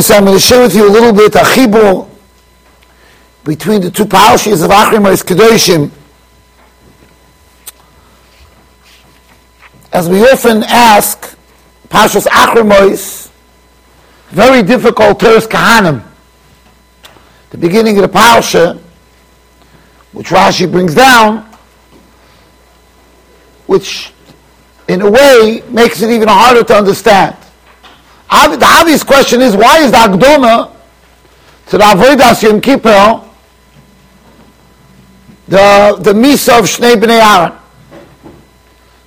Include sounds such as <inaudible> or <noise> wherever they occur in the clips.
So I'm going to share with you a little bit achibur between the two parashas of Achrim Kedoshim. As we often ask, Parshas Achrim very difficult Teres Kahanim. The beginning of the parasha, which Rashi brings down, which in a way makes it even harder to understand. The obvious question is why is the Akdoma to the Avodas Yom Kippur the, the Misa of Shnei Bnei Aaron?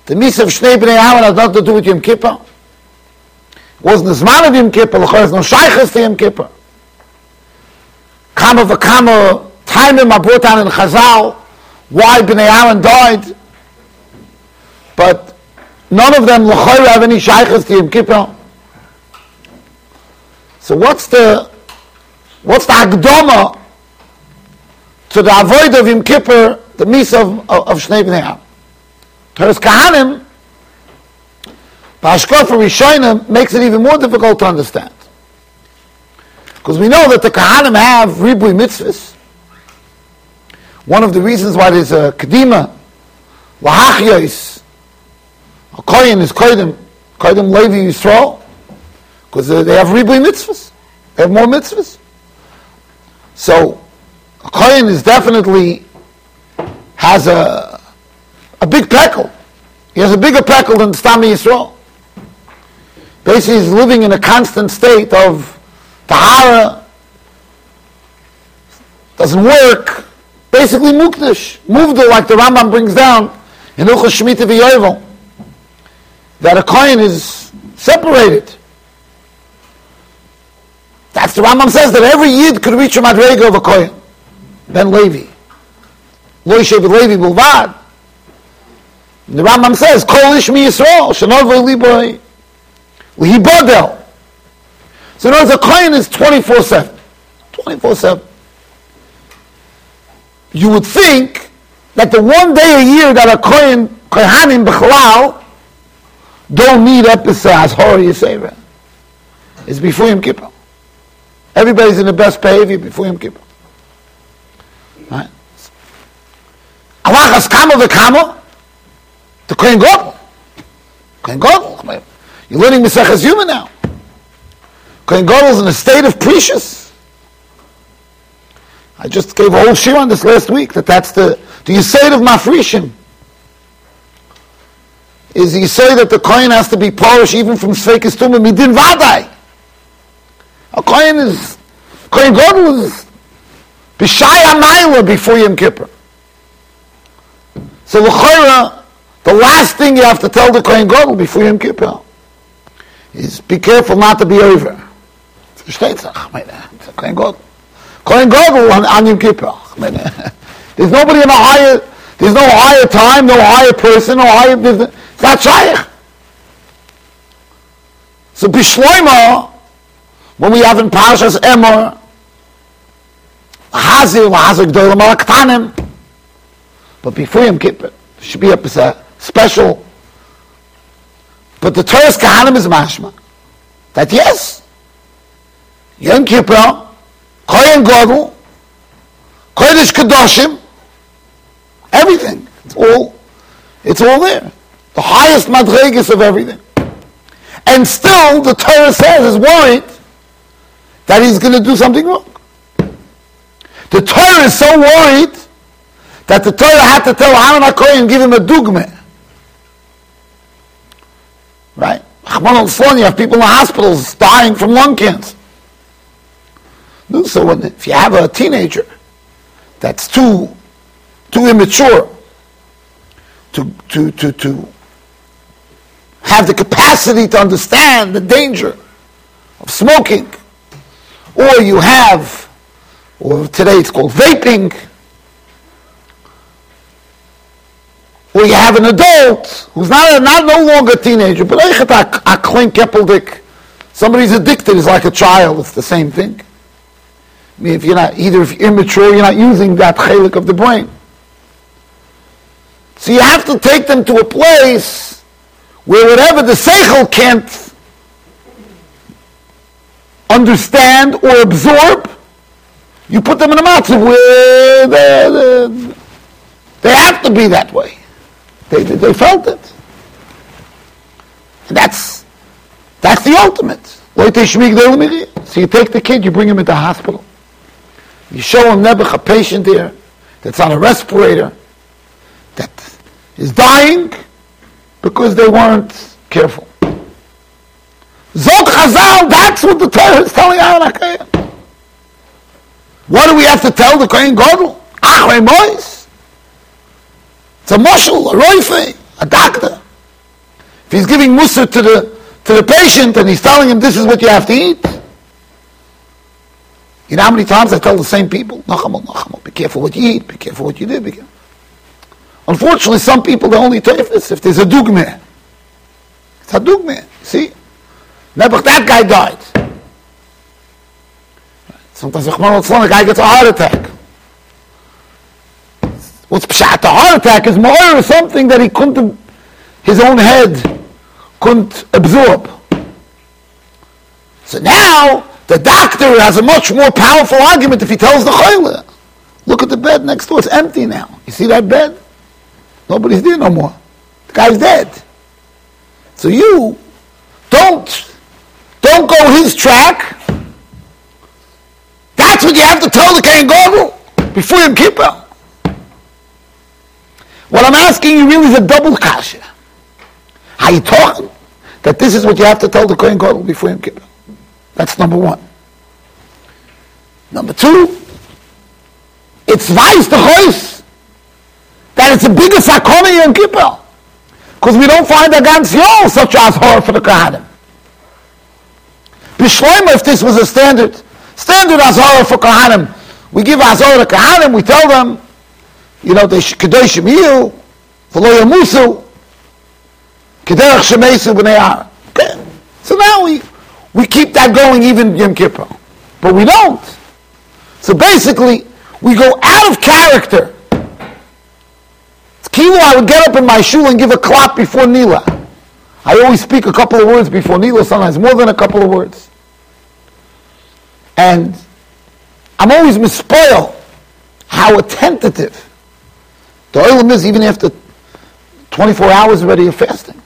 The Misa of Shnei Bnei Aaron has nothing to do with Yom Kippur. It wasn't the Zman of Yom Kippur, there's no Shaykhs to Yom Kippur. Kama v'kama, timing are brought down in Chazal, why Bnei Aaron died. But none of them l'chayr have any shaykhs to Yom Kippur. So what's the what's the akdoma to the avoid of Yom Kippur, the mis of, of, of Shnei Bnei Am? Teres Kahanim, Rishonim makes it even more difficult to understand. Because we know that the Kahanim have Ribui mitzvahs. One of the reasons why there's a Kedima, Lahachyos, a Kohen is Kohen, Kohen Levi Yisrael, because they have Ribui mitzvahs. They have more mitzvahs. So, a Kohen is definitely has a, a big peckle. He has a bigger peckle than Stami Yisrael. Basically, he's living in a constant state of Tahara, doesn't work, basically Mukdash, Muvdal, like the Rambam brings down in Ilchah Shemitah that a coin is separated. That's the Rambam says that every yid could reach a madrega of a coin. Ben Levi. Lo Yishev Levi Bulvad. The Rambam says, Kol Ish Mi Yisrael, Shanor V'Liboy, Lihibodel. So in other words, a coin is 24-7. 24-7. You would think that the one day a year that a coin, Kohanim B'chalal, don't need episodes, horror Yisera. It's before Yom Kippur. Everybody's in the best behavior before Yom Kippur. Right? Allah has kama v'kama to Kohen Gadol. Kohen Gadol. You're learning Mesechus Yuma now. Kohen is in a state of precious. I just gave a whole shir on this last week, that that's the, the Yisayid of Mafrishim is you say that the coin has to be polished even from Sveikis Tumah Midin Vadai. A coin is, coin Gadol is B'shai HaMayla before Yom Kippur. So L'chayra, the last thing you have to tell the Kohen Gadol before Yom Kippur is be careful not to be over. Versteht sich? Kohen Gadol. Kohen Gadol on, on Yom Kippur. <laughs> There's nobody in a higher, there's no higher time, no higher person, no higher business. That's shaykh. So Bishloima, when we have in Parashas Emor, Hazir, Hazir Gdolim Alaktanim, but before Yom Kippur, should be a special. But the Torah's Kahanim is mashma. That yes, Yom Kippur, Kohen Godel, Kodesh Kadoshim, everything. It's all, it's all there the highest madregas of everything. And still, the Torah says, is worried that he's going to do something wrong. The Torah is so worried that the Torah had to tell Hanan HaKohen, give him a dugme. Right? You have people in the hospitals dying from lung cancer. So when, if you have a teenager that's too, too immature to, to, to, to have the capacity to understand the danger of smoking, or you have, or today it's called vaping, or you have an adult who's not, not no longer a teenager, but a clean keppeldik. Somebody's addicted is like a child, it's the same thing. I mean, if you're not, either if you're immature, you're not using that chalik of the brain. So you have to take them to a place where whatever the seichel can't understand or absorb, you put them in a matzav where they, they have to be that way. They, they, they felt it. And that's, that's the ultimate. So you take the kid, you bring him into the hospital. You show him Nebuch, a patient there that's on a respirator, that is dying because they weren't careful. Zot Chazal, that's what the Torah is telling Aaron. What do we have to tell the Kohen Gadol? Achrei Mois. It's a marshal, a roife, a doctor. If he's giving mussar to the to the patient and he's telling him this is what you have to eat, you know how many times I tell the same people, Nachamol, Nachamol, be careful what you eat, be careful what you do, be careful. Unfortunately, some people, they only take this if there's a dugme. It's a dugme, see? Nebuch, that guy died. Sometimes a guy gets a heart attack. What's pshat? A heart attack is more or something that he couldn't, his own head couldn't absorb. So now, the doctor has a much more powerful argument if he tells the chayla. Look at the bed next door, it's empty now. You see that bed? Nobody's there no more. The guy's dead. So you don't don't go his track. That's what you have to tell the Kohen Gadol before Yom Kippur. What I'm asking you really is a double kasha. How you talking? That this is what you have to tell the Kohen Gadol before Yom Kippur. That's number one. Number two, it's vice the choice that it's a bigger sakona Yom Kippur. Because we don't find a ganz yol such as horror for the Kohanim. Bishloima, if this was a standard, standard horror for Kohanim, we give Azor to Kohanim, we tell them, you know, they should Kadosh Shemiyu, V'lo Yamusu, Kederach Shemesu B'nei Okay. So now we, we keep that going even Yom Kippur. But we don't. So basically, we go out of character. It's Kilo, I would get up in my shul and give a clap before Nila. I always speak a couple of words before Nila, sometimes more than a couple of words. And I'm always mispoil how attentive the oil is even after 24 hours already of fasting.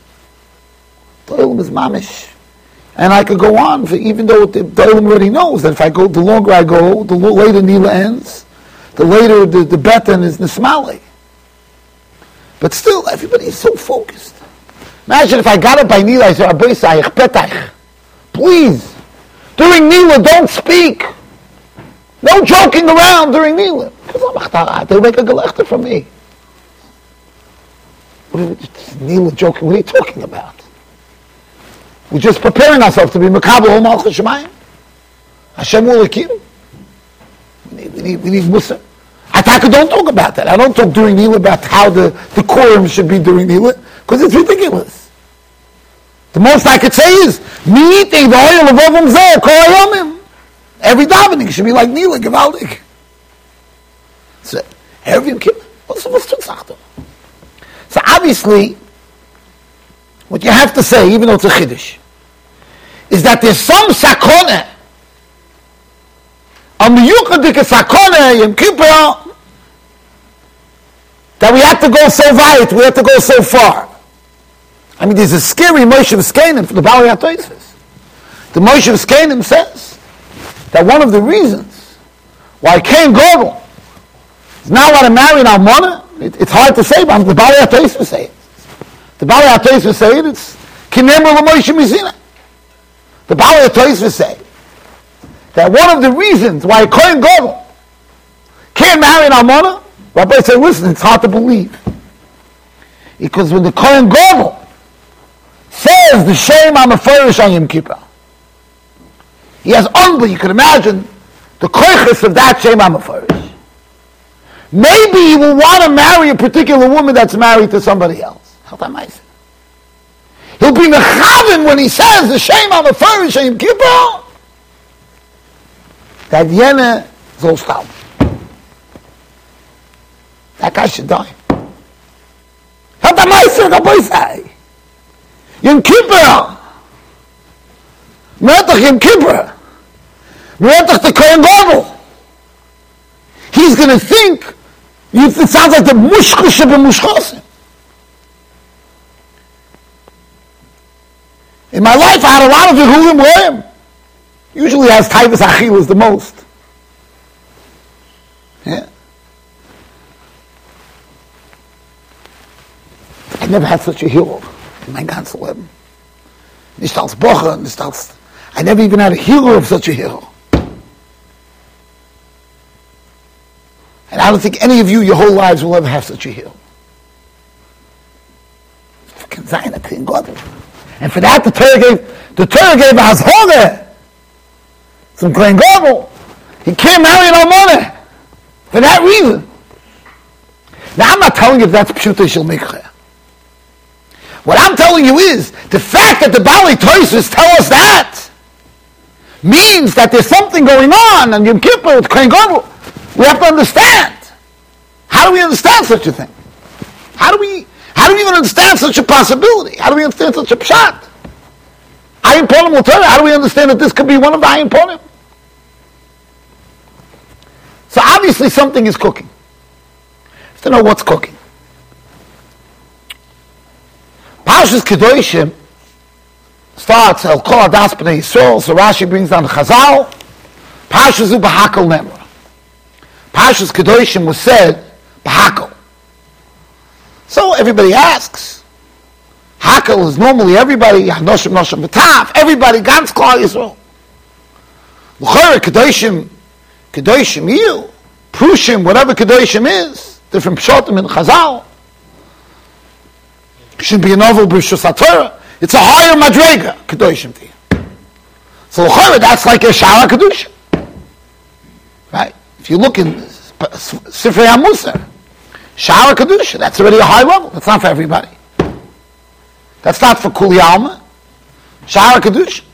The oil is mamish. And I could go on, for, even though the, the already knows that if I go, the longer I go, the later Nila ends, the later the, the better is Nismali. But still, everybody is so focused. Imagine if I got it by Nila, I said, please, during Nila, don't speak. No joking around during Nila. Because I'm Achtarat. They make a gelechter from me. Nila joking, what are you talking about? We're just preparing ourselves to be Makabal Malchus Shemayim. Hashem will. We need, we need, we need Musa. Ataka don't talk about that. I don't talk during Nila about how the, the quorum should be during Nila, because it's ridiculous. The most I could say is, meeting the oil of Zeh, Koyomim. Every davening should be like Nila, Gevaldik. So, every Kippur, what's the most So obviously, what you have to say, even though it's a Chiddush, is that there's some sakona. A miyukadika sakona Yom Kippur that we have to go so weit, we have to go so far. I mean, there's a scary Moshe Vizkenim for the Bali HaToisves. The Moshe Vizkenim says that one of the reasons why Cain Godel is not allowed to marry an Almana, it, it's hard to say, but the Bali HaToisves say it. The Bali HaToisves say it, it's Kinemra Moshe Mizina. The Bali HaToisves say that one of the reasons why Kohen Gadol can't marry an Almana, Rabbi say, listen, it's hard to believe. Because when the Kohen Gadol says the shame I'm a furish on Yom Kippur, he has unbelief. You can imagine the koiches of that shame I'm a furish. Maybe he will want to marry a particular woman that's married to somebody else. How that might He'll be mechavin when he says the shame I'm a furish on Yom Kippur. That yene stop. That guy should die. Hat meister, der boy sei. Yom Kippur. Not Yom Kippur. Doch der Kohen Gadol. He's going to think, it sounds like the mushkusha b'mushchosim. In my life, I had a lot of Yehudim Goyim. Usually as Taivas Achil is the most. Yeah. I never had such a hero in my ganze Leben. Nicht als Bocher, nicht als... I never even had a hero of such a hero. And I don't think any of you, your whole lives, will ever have such a hero. Fucking Zion, God. And for that, the Torah gave, the Torah gave a Azhore, some Kohen Gadol. He can't marry no money. For that reason. Now, I'm not telling you that's Pshuta Shel Mikra. What I'm telling you is, the fact that the Bali Toises tell us that means that there's something going on on Yom Kippur with Kohen Gadol. We have to understand. How do we understand such a thing? How do we how do we even understand such a possibility? How do we understand such a pshat? Ayin Ponim will tell you, how do we understand that this could be one of the Ayin Ponim? So obviously something is cooking. You to know what's cooking. Parshas Kedoshim starts El Kol Adas B'nai Yisrael, so Rashi brings down Chazal, Parshas Bahakal Nemra. Parshas Kedoshim was said Bahakal. So everybody asks. Hakel is normally everybody, Hanoshim, Noshim, B'tav, everybody, Gans Klal Yisrael. L'chore, Kedoshim, Kedoshim, you, Prushim, whatever Kedoshim is, different Pshotim in Chazal. Should be a novel Brishus HaTorah. It's a higher Madrega, Kedoshim to. So l'chore, that's like a Shara Kedoshim. Right? If you look in Sifrei HaMusar, Shara Kedusha, that's already a high level. That's not for everybody. That's not for Kuli Alma. Shara Kedusha.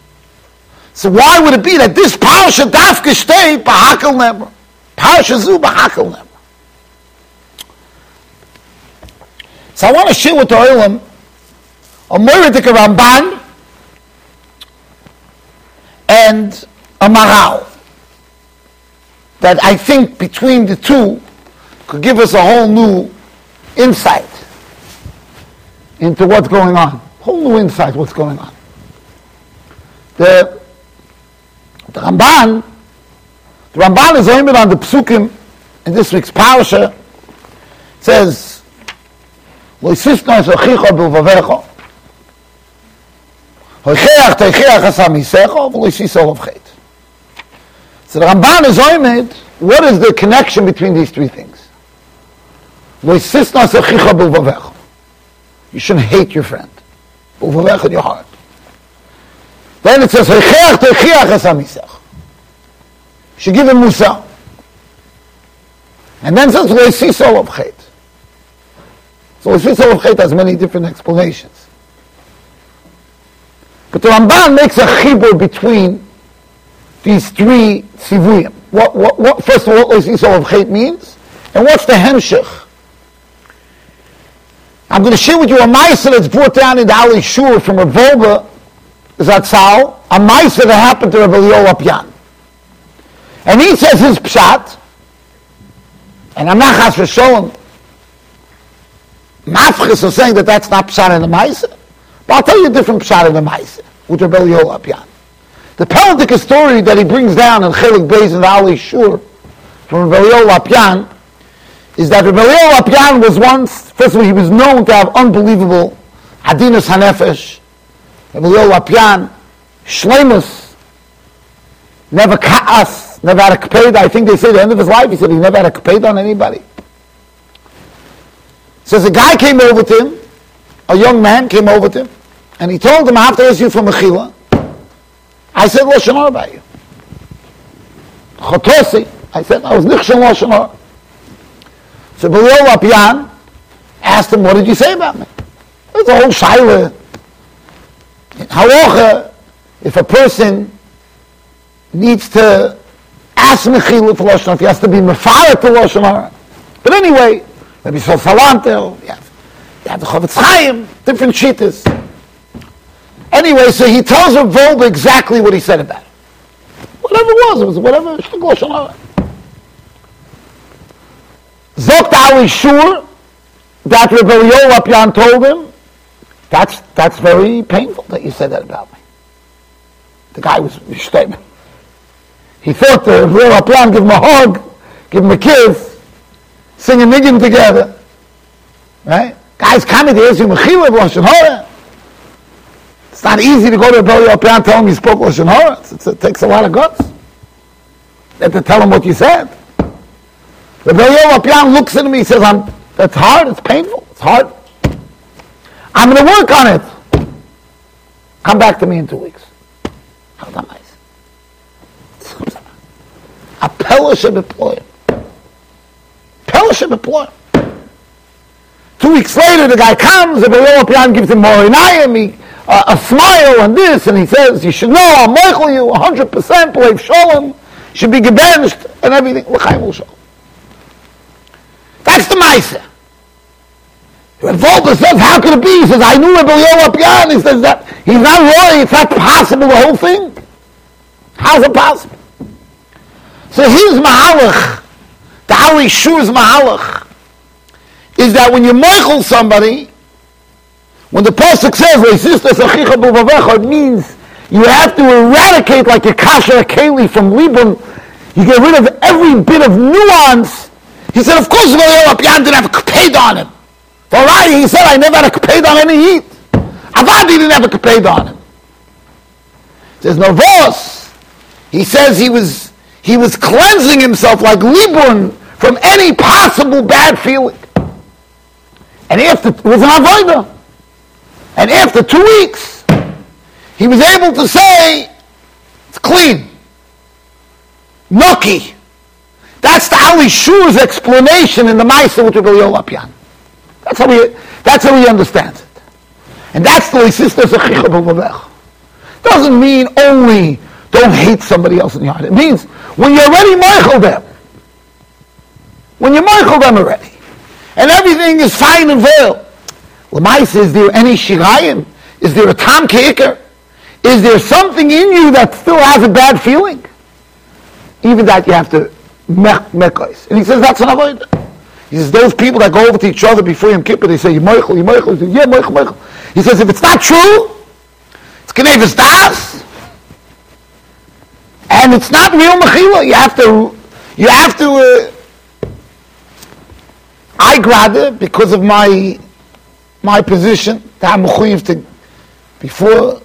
So why would it be that this Parasha Dafka stay Bahakal Nebra? Parasha Zu Bahakal Nebra. So I want to share with the Olam a Moridik Ramban and a Maharal that I think between the two could give us a whole new insight into what's going on. Whole new insight what's going on. The, the Ramban, the Ramban is aimed on the Psukim in this week's parasha. It "Loisisna v'loisisa lovchet." So the Ramban is aimed. What is the connection between these three things? You shouldn't hate your friend. in your heart. Then it says, You should give him Musa. And then says, Loisisa. So Loisisa of Chet has many different explanations. But the Ramban makes a chibur between these three tzivuyim. What, what, what, first of all, what Loisisa of Chet means, and what's the hemshich I'm going to share with you a Maisa that's brought down in Alei Shur from a Wolbe Zatzal, a Maisa that happened to Rabbi Liol Apyan. And he says his pshat, and I'm not chas showing mafchis of saying that that's not pshat in the Maisa, but I'll tell you a different pshat in the Maisa with Rabbi Liol Apyan. The Peldik story that he brings down in Chelik Beis the Alei Shur from Rabbi Liol Apyan is that Rabbi Liol Apyan was once First of all, he was known to have unbelievable Adinus Hanefesh, Emilio Lopian, Shlemus, never ka'as, never had a kaped. I think they say the end of his life, he said he never had a kaped on anybody. Says a guy came over to him, a young man came over to him, and he told him, I have to ask you for Mechila. I said, Lashon about you. Chotosi. I said, I was Nichshon Lashon So Belio Lopian, asked him, what did you say about me? It's a whole shaila. Halacha, if a person needs to ask mechila for Lashon he has to be mefara to Lashon But anyway, maybe so salantel, you have, you have the Chofetz Chaim, different shittas. Anyway, so he tells Rav Wolbe exactly what he said about it. Whatever it was, it was whatever. Zogt Alei Shur, that Rebbe Yoel told him, that's, that's very painful that you said that about me. The guy was statement. He thought the Rebbe Apyan give him a hug, give him a kiss, sing a niggin together. Right? Guys coming to ask you Mechila Lashon Hara. It's not easy to go to a Rebbe Apyan and tell him you spoke Lashon Hara. It takes a lot of guts. You have to tell him what you said. The Yoel Apyan looks at me, he says, I'm, that's hard, it's painful, it's hard. I'm going to work on it. Come back to me in two weeks. How nice. A Pella should. Pella should deploy. Two weeks later, the guy comes, the Yoel Apyan gives him more inayim, uh, a smile and this, and he says, you should know, I'll Michael you 100%, believe Shalom, should be gebenched, and everything. That's the Maisa. Wolbe says, how could it be? He says, I knew Rabbi Yoel He says that he's not royal, it's not possible, the whole thing. How's it possible? So his Mahalach, the Alei Shur's Mahalach, is that when you Michael somebody, when the Pasuk says, it means you have to eradicate like a kasha from Libun. You get rid of every bit of nuance. He said, of course, Yoel didn't have a paid on him. For right, he said, I never had a paid on any heat. Avadi didn't have a paid on him. He says, Novos, he says he was, he was cleansing himself like Libun from any possible bad feeling. And after, it was an avodah. And after two weeks, he was able to say, it's clean. Nucky. That's the Alei Shur's explanation in the Maisa with Rabbi Yolapian. That's how he, that's how he understands it. And that's the of Khikabeh. Doesn't mean only don't hate somebody else in your heart. It means when you're already Michael them, when you're Michael them already, and everything is fine and veiled. Lamais, is there any shirayim? Is there a tam kicker? Is there something in you that still has a bad feeling? Even that you have to mekos. And he says that's an avoid. He says those people that go over to each other before Yom Kippur, they say, you Michael, you Michael. He says, yeah, Michael, Michael. He says, if it's not true, it's Knevis Das, and it's not real Mechila, you have to, you have to, uh, I grad because of my, my position, that I'm mechuyev to, before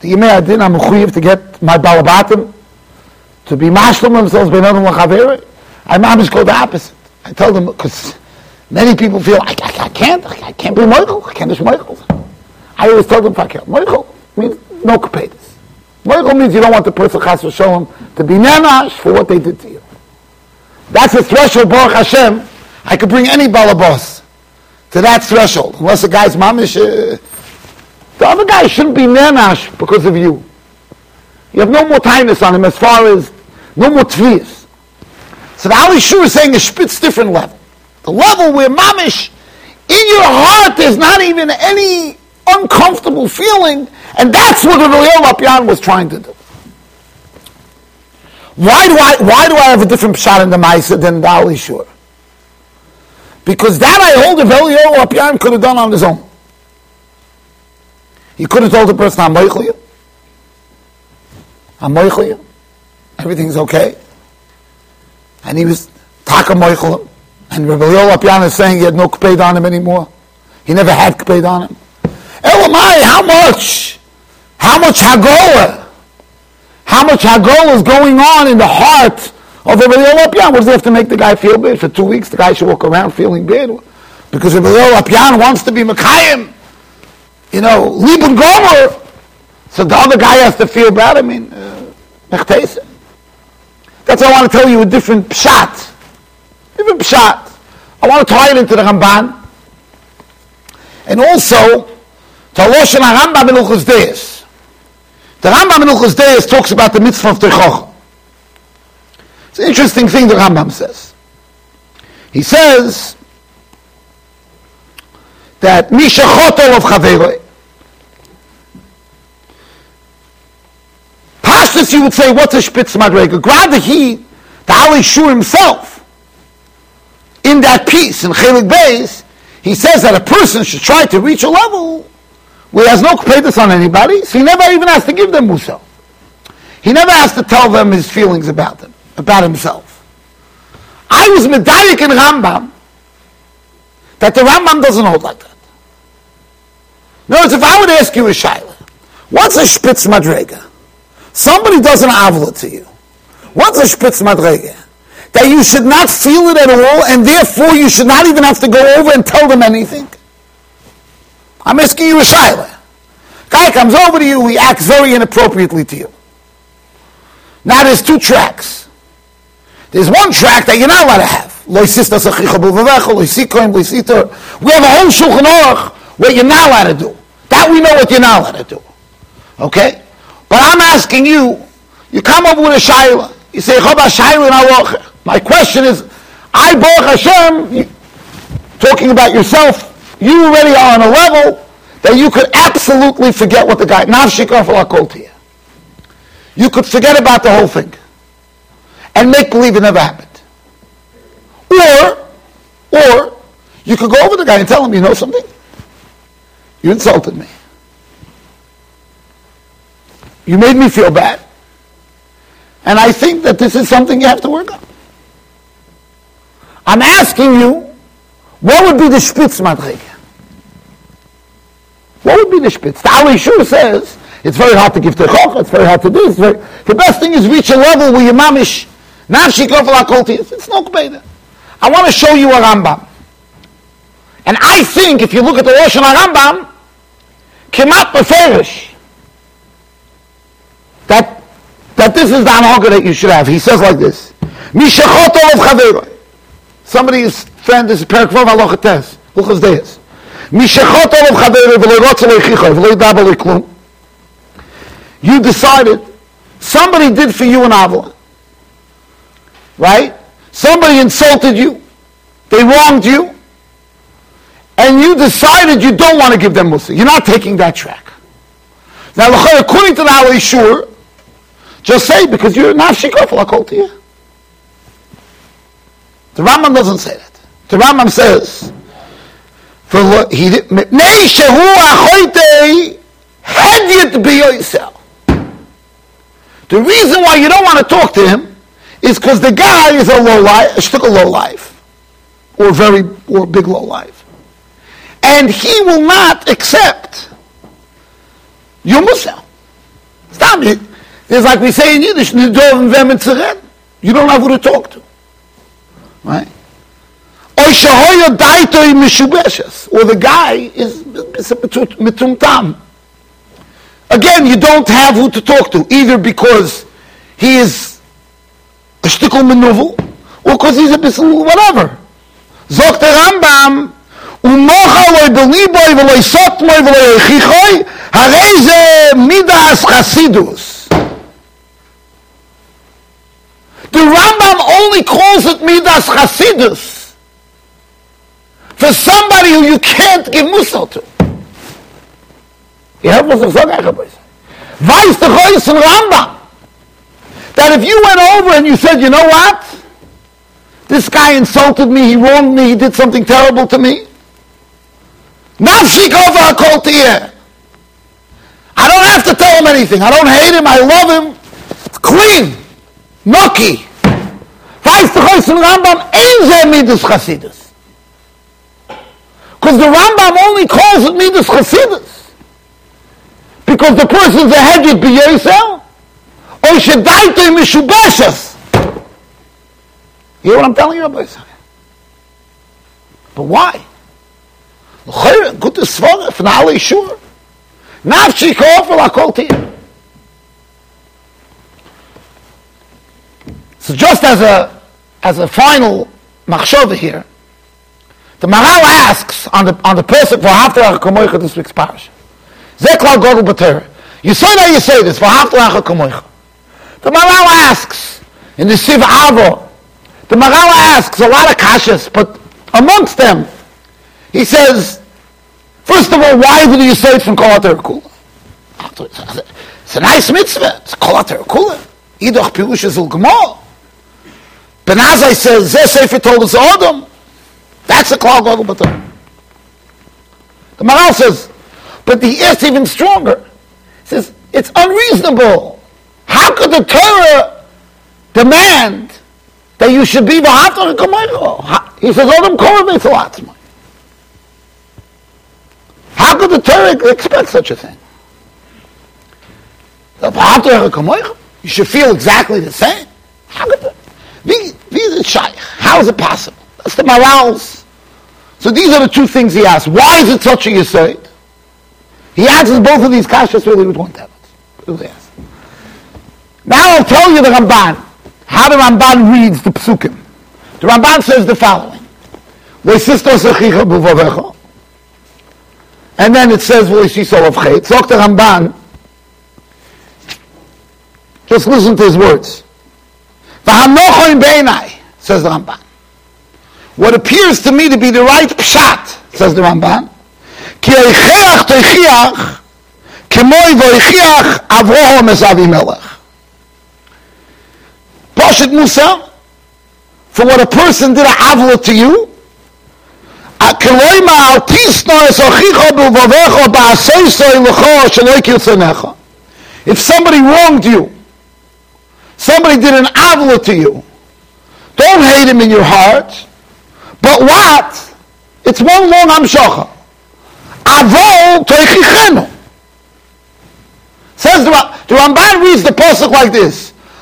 the Yemei Adin, I'm mechuyev to get my balabatim to be mashlim themselves by another lachaveri. I mamish go the opposite. I tell them because many people feel I, I, I, can't, I can't be Michael, I can't be Michael. I always tell them can't. Michael means no kapetis. Michael means you don't want the person chas v'sholem to be nanash for what they did to you. That's a threshold, Baruch Hashem. I could bring any balabos to that threshold, unless the guy's mamish. Uh, the other guy shouldn't be nanash because of you. You have no more tightness on him as far as no more tvias. So the Alei Shur is saying a spitz different level. The level where mamish, in your heart, there's not even any uncomfortable feeling, and that's what the Royal Apyan was trying to do. Why do I why do I have a different shot in the Maisa than the Alei Shur? Because that I hold the Royal oh, Apyan could have done on his own. He could have told the person, I'm moichel I'm moichel Everything's okay. And he was taka moichel And Yoel Apyan is saying he had no kpeid on him anymore. He never had kpeid on him. Elamai, how much? How much hagola? How much hagola is going on in the heart of Rabbi does he have to make the guy feel bad? For two weeks, the guy should walk around feeling bad. Because Rabbi Yoel Apyan wants to be Mekayim you know, Liban Gomer. So the other guy has to feel bad. I mean, uh, that's why I want to tell you a different pshat. Different pshat. I want to tie it into the Ramban. And also, to Loshen HaRambam in Ilchus Deis. The Rambam Ilchus Deis talks about the mitzvah of Techoch. It's an interesting thing the Rambam says. He says that Misha Chotol of Chaveroi Tachlis, you would say, what's a spitz madrega? Grada he, the Alei Shur himself, in that piece, in Chelik Beis, he says that a person should try to reach a level where he has no competence on anybody, so he never even has to give them Musa. He never has to tell them his feelings about them, about himself. I was medayik in Rambam that the Rambam doesn't hold like that. In other words, if I would ask you a shaila, what's a spitz madrega? Somebody does an avla to you. What's a spitz madrega? That you should not feel it at all, and therefore you should not even have to go over and tell them anything. I'm asking you a shaila. Guy comes over to you, he acts very inappropriately to you. Now there's two tracks. There's one track that you're not allowed to have. We have a whole Shulchan Aruch what you're not allowed to do. That we know what you're not allowed to do. Okay? But I'm asking you, you come up with a shayla. You say, My question is, I, Baruch Hashem, talking about yourself, you already are on a level that you could absolutely forget what the guy, Nafshikar Falakot here. you could forget about the whole thing and make believe it never happened. Or, or, you could go over the guy and tell him, you know something? You insulted me. You made me feel bad. And I think that this is something you have to work on. I'm asking you, what would be the spitz madrige? What would be the spitz? The Alei Shur says, it's very hard to give techoch, it's very hard to do, very, the best thing is reach a level where you mamish, it's no kbeida. I want to show you a Rambam. And I think if you look at the Rosh Rambam, Kemat Beferish, that, that this is the anhaga that you should have. He says like this, Somebody's friend is Perak Vav Aloch Tes, Luchas Deis. You decided, somebody did for you an avla. Right? Somebody insulted you. They wronged you and you decided you don't want to give them Musa. You're not taking that track. Now, according to the Alei Shur, just say because you're not shikofel akol to you. The Rambam doesn't say that. The Rambam says, for he nay shehu achoitei hedyet biyoisel. The reason why you don't want to talk to him is because the guy is a low life, a low life, or very or big low life and he will not accept your Musa. Stop it. It's like we say in Yiddish, you don't have who to talk to. Right? Or the guy is mitumtam. Again, you don't have who to talk to, either because he is a shtickle menuvel, or because he's a bissel whatever. Zok the Rambam, ומוחה לא בליבוי ולא סוטמוי ולא יחיכוי, הרי זה מידס חסידוס. The Rambam only calls it midas chasidus for somebody who you can't give musar to. You have was sagen, Weiß der Reus in Rambam that if you went over and you said, you know what? This guy insulted me, he wronged me, he did something terrible to me. Nafshi kova kol I don't have to tell him anything. I don't hate him. I love him. It's clean. Nucky. Weiß the Chos in Rambam ein ze midas chasidus. Because the Rambam only calls it midas chasidus. Because the person's a hedged b'yosel. You hear what I'm telling you, Rabbi But why? alle Schuhe. Nafshi. So just as a, as a final machshava here, the Maharal asks on the, on the person for Haftarach HaKamoicha this week's parish. Zeklal. You say that you say this for Haftarach HaKamoicha. The Maharal asks in the Siv Avo, the Maharal asks a lot of kashas, but amongst them, he says, first of all, why did you say it from Kol? It's a nice mitzvah. It's kol kula. Idoch pirush is ul gemor. Ben Azai says, Zeh Sefer told us Odom. That's a klal gadol. The Maharal says, but the is even stronger. He says, it's unreasonable. How could the Torah demand that you should be v'haftar kamaycho? He says, Odom korah v'tzalatzmai. How could the Torah expect such a thing? You should feel exactly the same. How could the, be, be the shaykh? How is it possible? That's the morals. So these are the two things he asks. Why is it such a yisoid? He answers both of these kashas really with one teretz. Now I'll tell you the Ramban, how the Ramban reads the psukim. The Ramban says the following. And then it says, V'leishiso of chet. Zok the Ramban, just listen to his words. V'hamochoim beinai, says the Ramban. What appears to me to be the right pshat, says the Ramban, כי היכח תוכיח כמוי והוכיח אברהם את אבימלך. Moshe Musa for what a person did a havla to you. If somebody wronged you, somebody did an avla to you, don't hate him in your heart. But what? It's one long amshacha. Avol toichichenu. Says the, the Ramban reads the pasuk like this.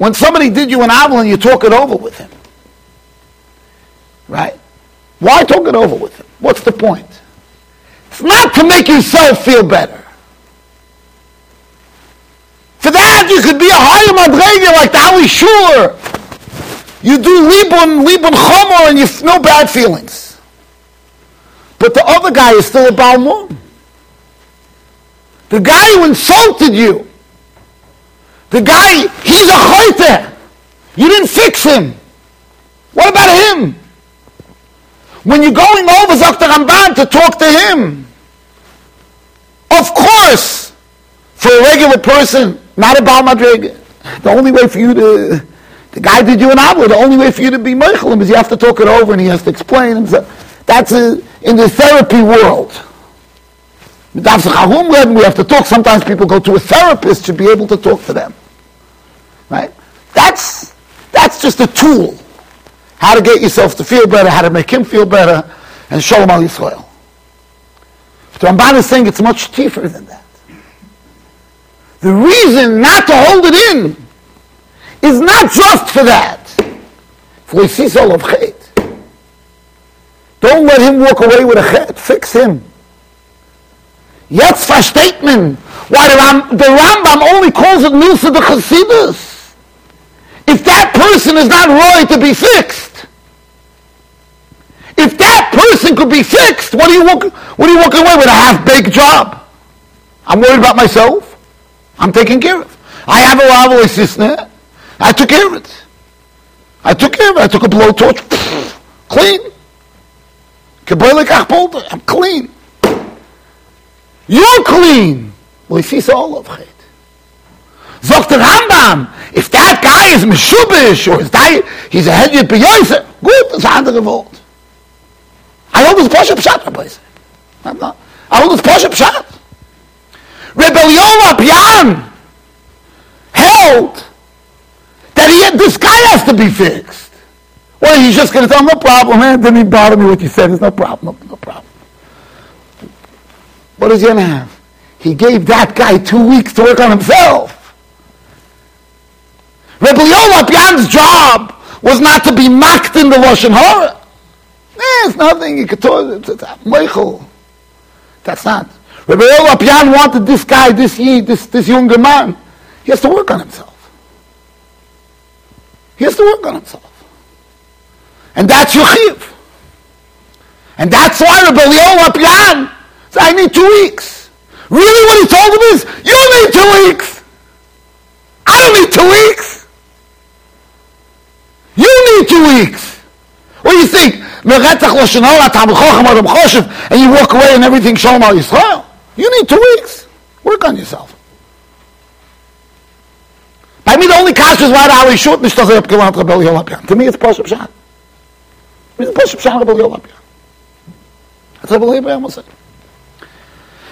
when somebody did you an avil you talk it over with him. Right? Why talk it over with him? What's the point? It's not to make yourself feel better. For that, you could be a higher madrega like the Alei Shur. You do libun, libun chomer, and you have no bad feelings. But the other guy is still a balmum. The guy who insulted you, the guy, he's a choite. You didn't fix him. What about him? When you're going over Dr. Ramban to talk to him, of course, for a regular person, not a Baal Madrig, the only way for you to, the guy did you an avla, the only way for you to be Meichelim is you have to talk it over and he has to explain himself. That's a, in the therapy world. We have to talk. Sometimes people go to a therapist to be able to talk to them. Right? That's, that's just a tool. How to get yourself to feel better, how to make him feel better, and show him all Yisrael. The Ramban is saying it's much deeper than that. The reason not to hold it in is not just for that. For sees all of chet. Don't let him walk away with a chet. Fix him. Jetzt versteht man, why the, Ram, the Rambam only calls it Milsa de Chasidus. If that person is not right to be fixed, if that person could be fixed, what are you walking, what are you walking away with? A half-baked job. I'm worried about myself. I'm taking care of. I have a Ravo sister. I took care of it. I took care of it. I took a blowtorch. <sniffs> Clean. I'm clean. You're clean. Well, he sees all of it. Sagt der Rambam, if that guy is Meshubish, or is that, he's a head B'yoyse, good, that's a andere. I hold this Pasha Pshat, Rabbi I'm. I hold this Pasha Pshat. Rebellion Pian held that he had, this guy has to be fixed. Well, he's just going to tell him, no problem, man. Didn't even bother me what you said. There's no problem, no, no problem. What is he going to have? He gave that guy two weeks to work on himself. Rebbe Yoel job was not to be mocked in the Russian Hara. Eh, it's nothing. You could talk. It's, it's, Michael. That's not. Rebbe Yoel wanted this guy, this Yid, this, this younger man. He has to work on himself. He has to work on himself. And that's your. And that's why Leon Lopian said, I need two weeks. Really what he told him is, you need two weeks. I don't need two weeks. You need two weeks. What do you think? And you walk away and everything Shalom al Yisrael. You need two weeks. Work on yourself. By me, the only kasha is why the Alei Shur nicht, dass er abgewandt Reb Elya Lopian. To me, it's Pashup Shan. It's Pashup Shan Reb Elya Lopian. That's what Reb Elya Lopian say.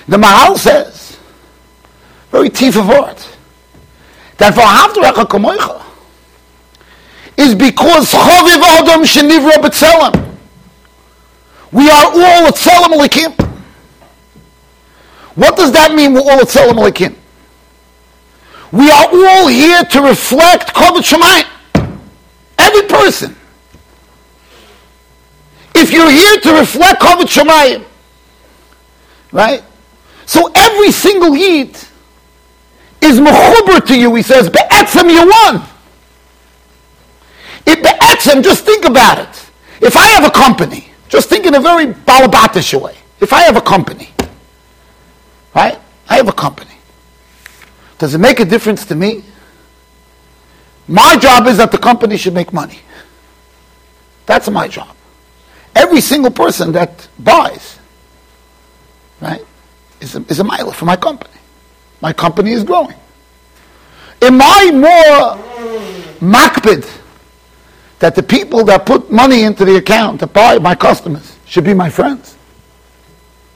The Maharal says, very teeth of art, that for Havdurach HaKamoicha is because Choviv Adam Shenivra B'Tzelem. We are all Tzelem Elokim. What does that mean, we're all Tzelem Elokim? We are all here to reflect Kovot Shemayim. Every person. If you're here to reflect Kovot Shemayim, right? So every single Yid is mechuber to you. He says, Be'etzem you won. If Be'etzem, just think about it. If I have a company, just think in a very balabatish way. If I have a company, right? I have a company. Does it make a difference to me? My job is that the company should make money. That's my job. Every single person that buys, right, is a, is a mile for my company. My company is growing. Am I more makbid that the people that put money into the account to buy my customers should be my friends?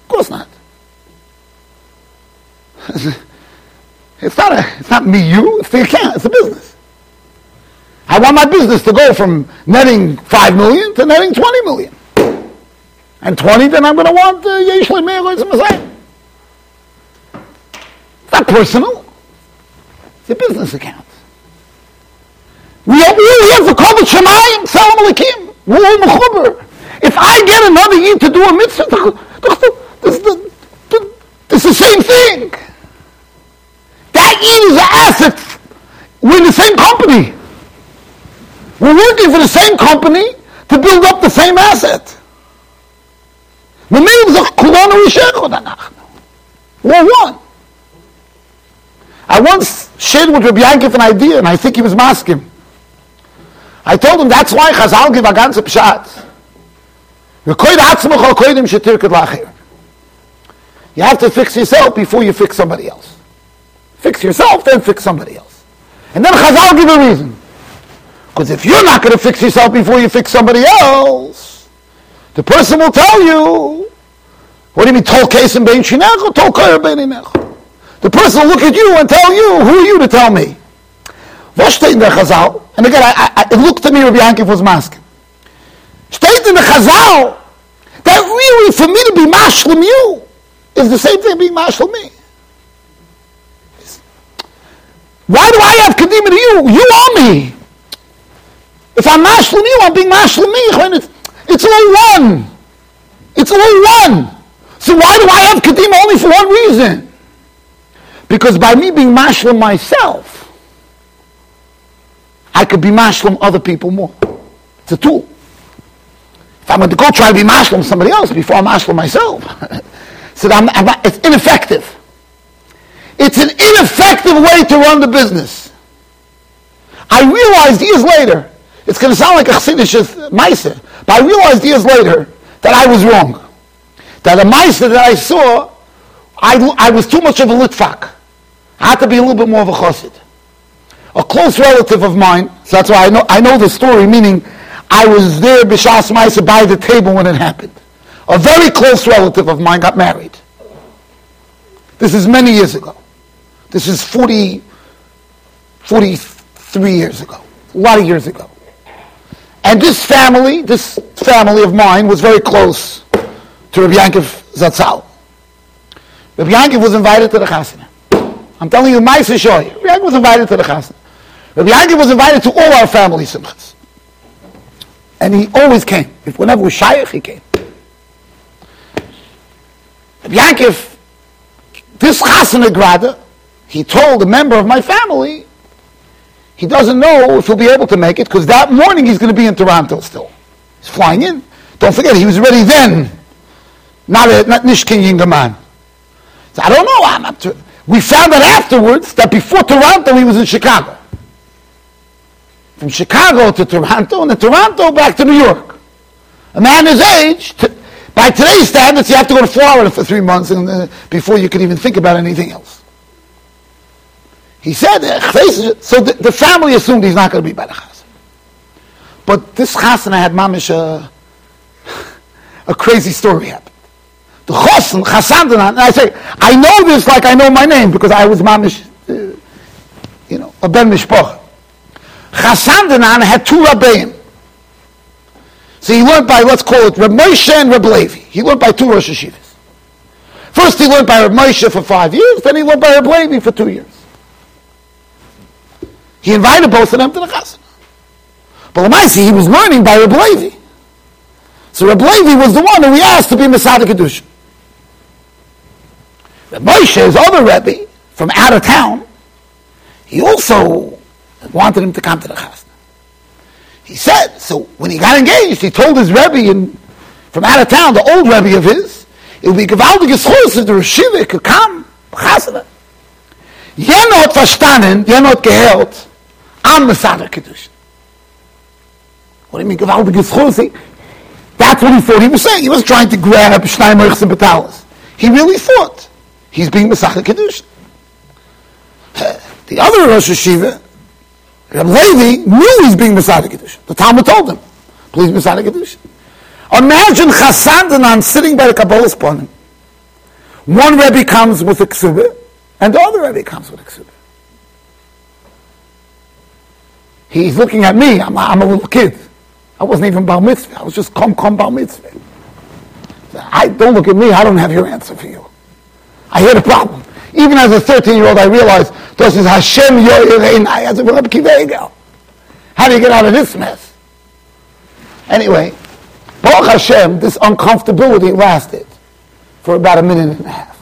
Of course not. <laughs> It's not, a, it's not me, you, it's the account, it's a business. I want my business to go from netting 5 million to netting 20 million. And 20, then I'm going to want uh, Yesh uh, Messiah. It's not personal. It's a business account. We have, we have the Kovot Shemayim, Salam Alekim. If I get another year to do a mitzvah, this is the same thing. That is an asset. We're in the same company. We're working for the same company to build up the same asset. We're one. I once shared with Rabbi Yankov an idea, and I think he was masking. I told him that's why Chazal give a ganze pshat. You have to fix yourself before you fix somebody else. Fix yourself, then fix somebody else. And then Chazal give a reason. Because if you're not going to fix yourself before you fix somebody else, the person will tell you, what do you mean, tol kesim bein shinecho, tol koyer bein The person will look at you and tell you, who are you to tell me? Was in der Chazal? And again, I, I, it looked to me Rabbi Yankov was masking. Steht in the Chazal that really for me to be mashlim you is the same thing being mashlim me. Why do I have kedima to you? You are me. If I'm mashlim you, I'm being mashlim me. It's, it's all one. It's all one. So why do I have kedima only for one reason? Because by me being mashlim myself, I could be mashlim other people more. It's a tool. If I'm going to go try to be mashlim somebody else before I'm mashlim myself, <laughs> so I'm, I'm it's ineffective. It's an ineffective way to run the business. I realized years later, it's going to sound like a chassidish meiser, but I realized years later that I was wrong. That a meiser that I saw, I, I was too much of a litfak. I had to be a little bit more of a chassid. A close relative of mine, so that's why I know, I know the story, meaning I was there, b'shas meiser, by the table when it happened. A very close relative of mine got married. This is many years ago. This is 40, 43 years ago, a lot of years ago. And this family, this family of mine was very close to Rabbi Yankov Zatzal. Rabbi Yankov was invited to the chasana. I'm telling you, my Shoy. Rabbi Yankov was invited to the chasana. Rabbi Yankov was invited to all our family simchas. And he always came. If whenever we shaykh, he came. Rabbi Yankov, this chasana grada, he told a member of my family he doesn't know if he'll be able to make it because that morning he's going to be in Toronto still. He's flying in. Don't forget, he was ready then. Not, a, not Nishkin Yingaman. So I don't know. I'm we found out afterwards that before Toronto he was in Chicago. From Chicago to Toronto, and then Toronto back to New York. A man his age, to, by today's standards, you have to go to Florida for three months and, uh, before you could even think about anything else. He said, uh, so the, the, family assumed he's not going to be by the chasana. But this chasana had mamish a, a crazy story happened. The chosn, chasan, and I say, I know this like I know my name because I was mamish, uh, you know, a ben mishpach. Chasan had two rabbeim. So he learned by, let's call it, Reb Moshe and Reb Levi. He learned by two Rosh Yeshivas. First he learned by Reb Moshe for five years, then he learned by Reb Levi for two years. He invited both of them to the chasana. But Lamaisi, he was learning by Reb Levi. So Reb Levi was the one who he asked to be Mesader Kiddushin. Reb Moshe's other Rebbe, from out of town, he also wanted him to come to the chasana. He said, so when he got engaged, he told his Rebbe in, from out of town, the old Rebbe of his, it would be gewaltige Schus, that the Reshiva could come, chasana. Jener hat verstanden, gehört, am Mesader Kiddushin. What do you mean, gewaltige Schus? That's what he thought he was saying. He was trying to grab Shnei and Batalis. He really thought he's being Mesader Kiddushin. The other Rosh Yeshiva, Reb Levi knew he's being Mesader Kiddushin. The Talmud told him, please Mesader Kiddushin. Imagine Chassan Danan sitting by the Kabbalas Ponim. One Rebbe comes with a ksubah, and the other Rebbe comes with a ksubah. He's looking at me. I'm a, I'm a little kid. I wasn't even Bar Mitzvah. I was just come, come Bar Mitzvah. I, don't look at me. I don't have your answer for you. I hear the problem. Even as a 13 year old, I realized Hashem How do you get out of this mess? Anyway, Baruch Hashem, this uncomfortability lasted for about a minute and a half.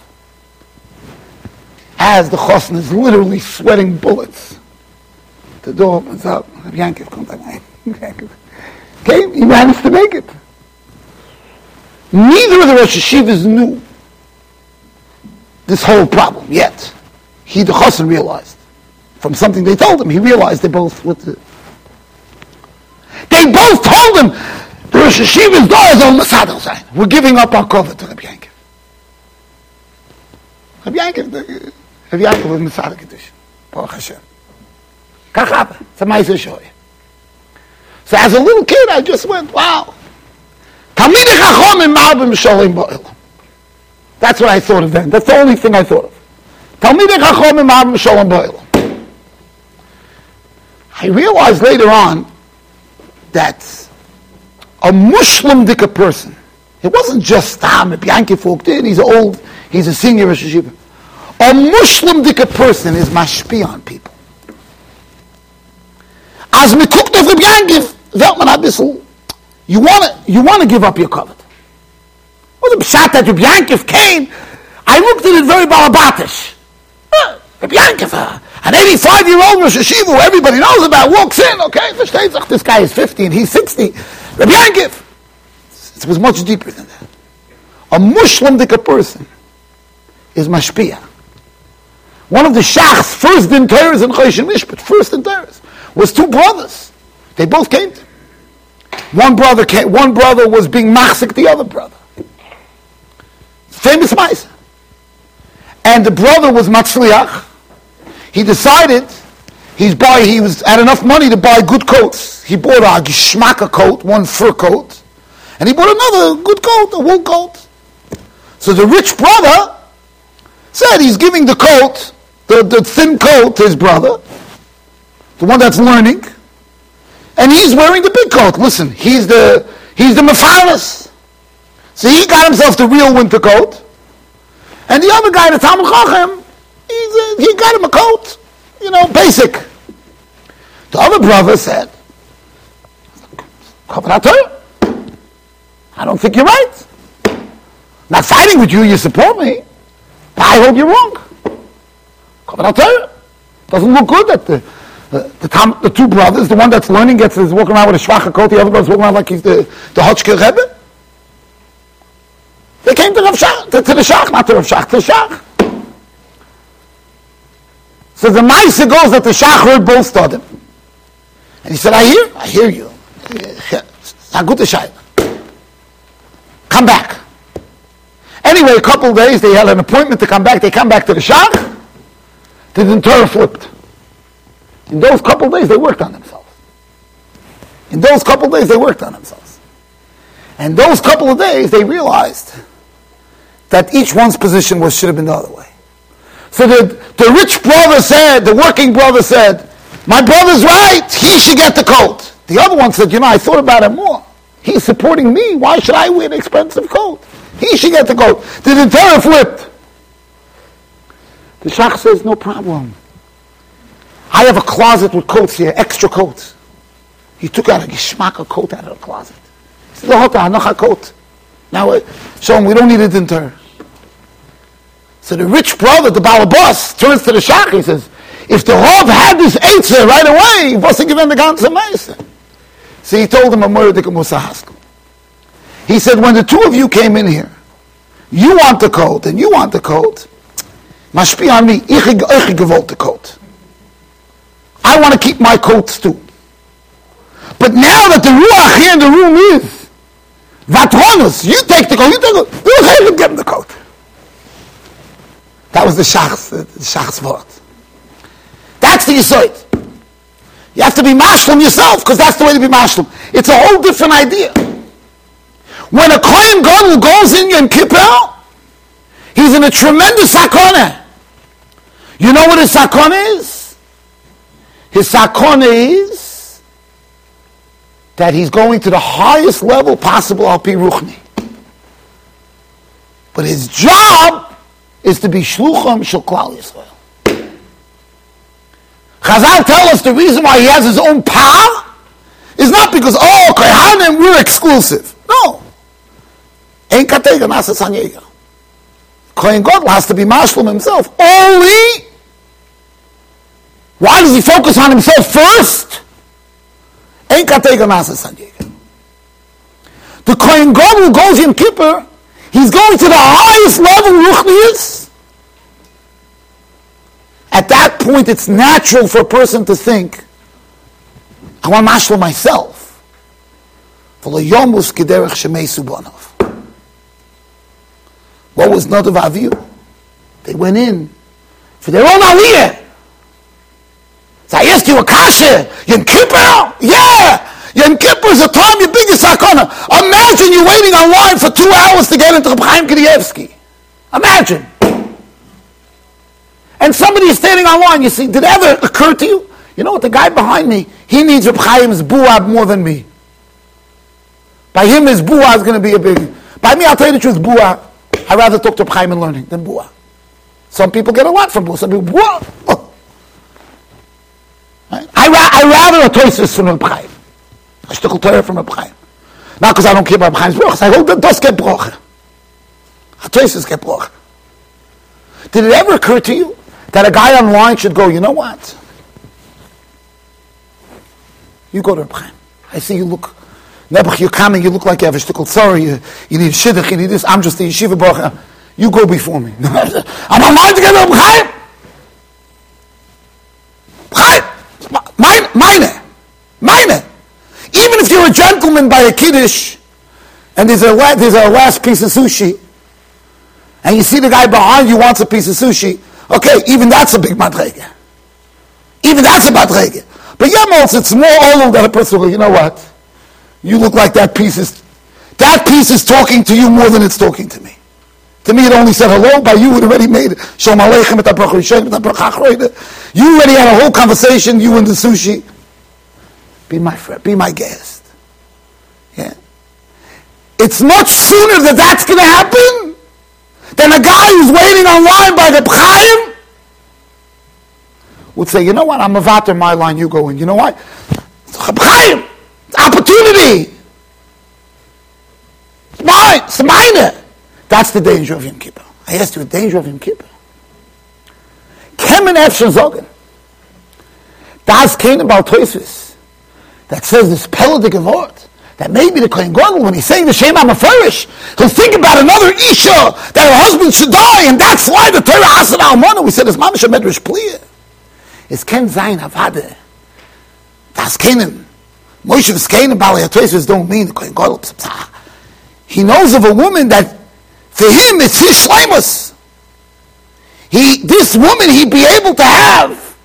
As the chosn is literally sweating bullets, the door opens up. Yankiv comes <laughs> back. Okay, he managed to make it. Neither of the Rosh Yeshivas knew this whole problem yet. He, the Chassan, realized. From something they told him, he realized they both the, They both told him, the Rosh Yeshiva's daughters on Masad sign. We're giving up our cover to Rabbi Yankiv. Rabbi Yankiv, Rabbi Yankiv was Masad Kedush. Baruch Hashem. Kach It's a nice show. So as a little kid, I just went, wow. Talmidei Chachomim Ma'abim Shalom Ba'il. That's what I thought of then. That's the only thing I thought of. Talmidei Chachomim Avim Shalom Ba'il. I realized later on that a Muslim dika person, it wasn't just Tam, Bianchi walked in, he's old, he's a senior Rosh Yeshiva. A Muslim dika person is mashpi on people. As me guckt auf Rabbi Yankiv, wird man ein bisschen, oh, you want to you want to give up your covet. Well, the pshat that Rabbi came, I looked at it very balabatish. Uh, Rabbi Yankiv, uh, an 85-year-old Rosh Yeshiva everybody knows about walks in, okay, this guy is 50 and he's 60. Rabbi Yankiv. It was much deeper than that. A Muslimdik person is mashpia. One of the shachs, first in Torahs and Choshen Mishpat, first in Torahs, was two brothers. They both came to one brother came, one brother was being machzik the other brother. Famous mice. And the brother was Matzliach. He decided he's buy, he was had enough money to buy good coats. He bought a gishmaka coat, one fur coat, and he bought another good coat, a wool coat. So the rich brother said he's giving the coat, the, the thin coat to his brother, the one that's learning, and he's wearing the big coat. Listen, he's the he's the Mephanis. So he got himself the real winter coat. And the other guy, the Talmud Chacham, he got him a coat, you know, basic. The other brother said, I don't think you're right. Not fighting with you, you support me. But I hope you're wrong. Doesn't look good that the, uh, the, the, the, two brothers, the one that's learning gets is walking around with a shvacha coat, the other brother's walking around like he's the, the Hotchkill Rebbe. They came to, Rav Shach, to, to the Shach, not to Rav Shach, to the Shach. So the Maisa goes that the Shach heard both of. And he said, I hear, I hear you. <laughs> Come back. Anyway, a couple days, they had an appointment to come back. They come back to the Shach. The Torah flipped. In those couple days, they worked on themselves. In those couple days, they worked on themselves. And those couple of days, they realized that each one's position was should have been the other way. So the, the rich brother said, the working brother said, my brother's right, he should get the coat. The other one said, you know, I thought about it more. He's supporting me. Why should I wear an expensive coat? He should get the coat. Did The Torah flipped. The Shach says, no problem. I have a closet with coats here, extra coats. He took out a gishmaka coat out of the closet. He said, coat. Now, uh, him we don't need a dinner. So the rich brother, the balabas, turns to the Shach. He says, if the Rav had this answer right away, he wasn't given the ganze Meister. So he told him a murder Musa Haskell. He said, when the two of you came in here, you want the coat and you want the coat. Mashpi on me, ich gewollt the coat. I want to keep my coats too. But now that the ruach here in the room is, Vatronus, you take the coat, you take the coat, you give him the coat. That was the shach's, the shach's word. That's the yisoid. You have to be mashlim yourself, because that's the way to be mashlim. It's a whole different idea. When a Kohen Gadol goes in Yom Kippur, he's in a tremendous sakona. You know what his sakona is? His sakona is that he's going to the highest level possible al pi ruchni. But his job is to be shlucham shel Yisrael. Chazal tell us the reason why he has his own power is not because, oh, Kohanim, we're exclusive. No. Ain't katega nasa. Kohen Gadol has to be mashlim himself. Only why does he focus on himself first? Ain't Katega Nasa Sanjega. The Kohen Gadol who goes in Kippur, he's going to the highest level Ruchnius. At that point, it's natural for a person to think, I want mashla myself. What was Nadav V'Avihu? They went in for their own aliyah. I ask you a kasha. Yom Kippur? Yeah. Yom is a time your biggest sakana. Imagine you're waiting online for two hours to get into Reb Chaim Kanievsky. Imagine. And somebody is standing online. You see, did it ever occur to you? You know what? The guy behind me, he needs Reb Chaim's buab more than me. By him, his buah is going to be a big. By me, I'll tell you the truth, buah. I'd rather talk to Chaim and learning than buah. Some people get a lot from buah. Some people, buah. Right? I, I rather a Toisus from Reb Chaim. A shtickle Torah from Reb Chaim. Not because I don't keep Reb Chaim's brochas. I hold that does get brocha. A Toisus get brocha. Did it ever occur to you that a guy online should go, you know what? You go to Reb Chaim. I see you look, Nebuch, you're coming, you look like you have a shtickle Sorry, you, you need shidduch, you need this. I'm just the yeshiva brocha. You go before me. <laughs> I'm online to get Reb Chaim. Chaim. Mine, mine. Even if you're a gentleman by a kiddush, and there's a there's a last piece of sushi, and you see the guy behind you wants a piece of sushi. Okay, even that's a big madrege. Even that's a madrege. But yamos, it's more old than a person. You know what? You look like that piece is that piece is talking to you more than it's talking to me. To me, it only said hello. By you, it already made Shalom Aleichem You already had a whole conversation, you and the sushi. Be my friend, be my guest. Yeah. It's much sooner that that's going to happen than a guy who's waiting online by the Chaim would say, you know what, I'm a vater, in my line, you go in. You know what? Chaim, opportunity. It's mine, it's mine. That's the danger of Yom Kippur. I asked you, the danger of Yom Kippur. Kemen Efshen Zogen. Das Kenem Bal Toisvis. That says this Pelodic word. That maybe the Kohen Gadol, when he's saying the Shem HaMeforash, he'll think about another Isha, that her husband should die, and that's why the Torah Asad Almana, we said, is Mamash Medrash Pliya. Is Ken Zayin Havade. Das Kenem. Moshe V'skenem Bal Toisvis don't mean the Kohen Gadol. He knows of a woman that, for him, it's his shlemus. He, this woman, he'd be able to have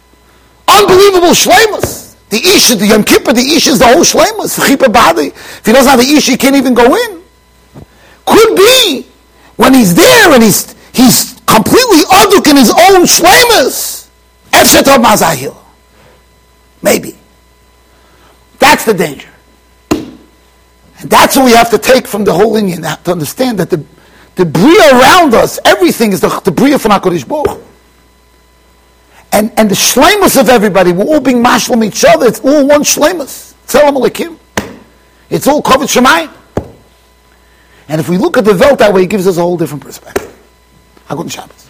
unbelievable shlemus. The Isha, the Yom Kippur, the Isha is the whole shlemus. If he doesn't have the Isha, he can't even go in. Could be when he's there and he's he's completely aduk in his own. Efshetov mazahil. Maybe. That's the danger. And that's what we have to take from the whole Indian to understand that the the bria around us, everything is the, the bria from HaKadosh Baruch. And, and the shlemus of everybody, we're all being mashlim each other, it's all one shlemus. Tzelem Elokim. It's all covered Shemayim. And if we look at the Welt that way, it gives us a whole different perspective. Hagun Shabbos.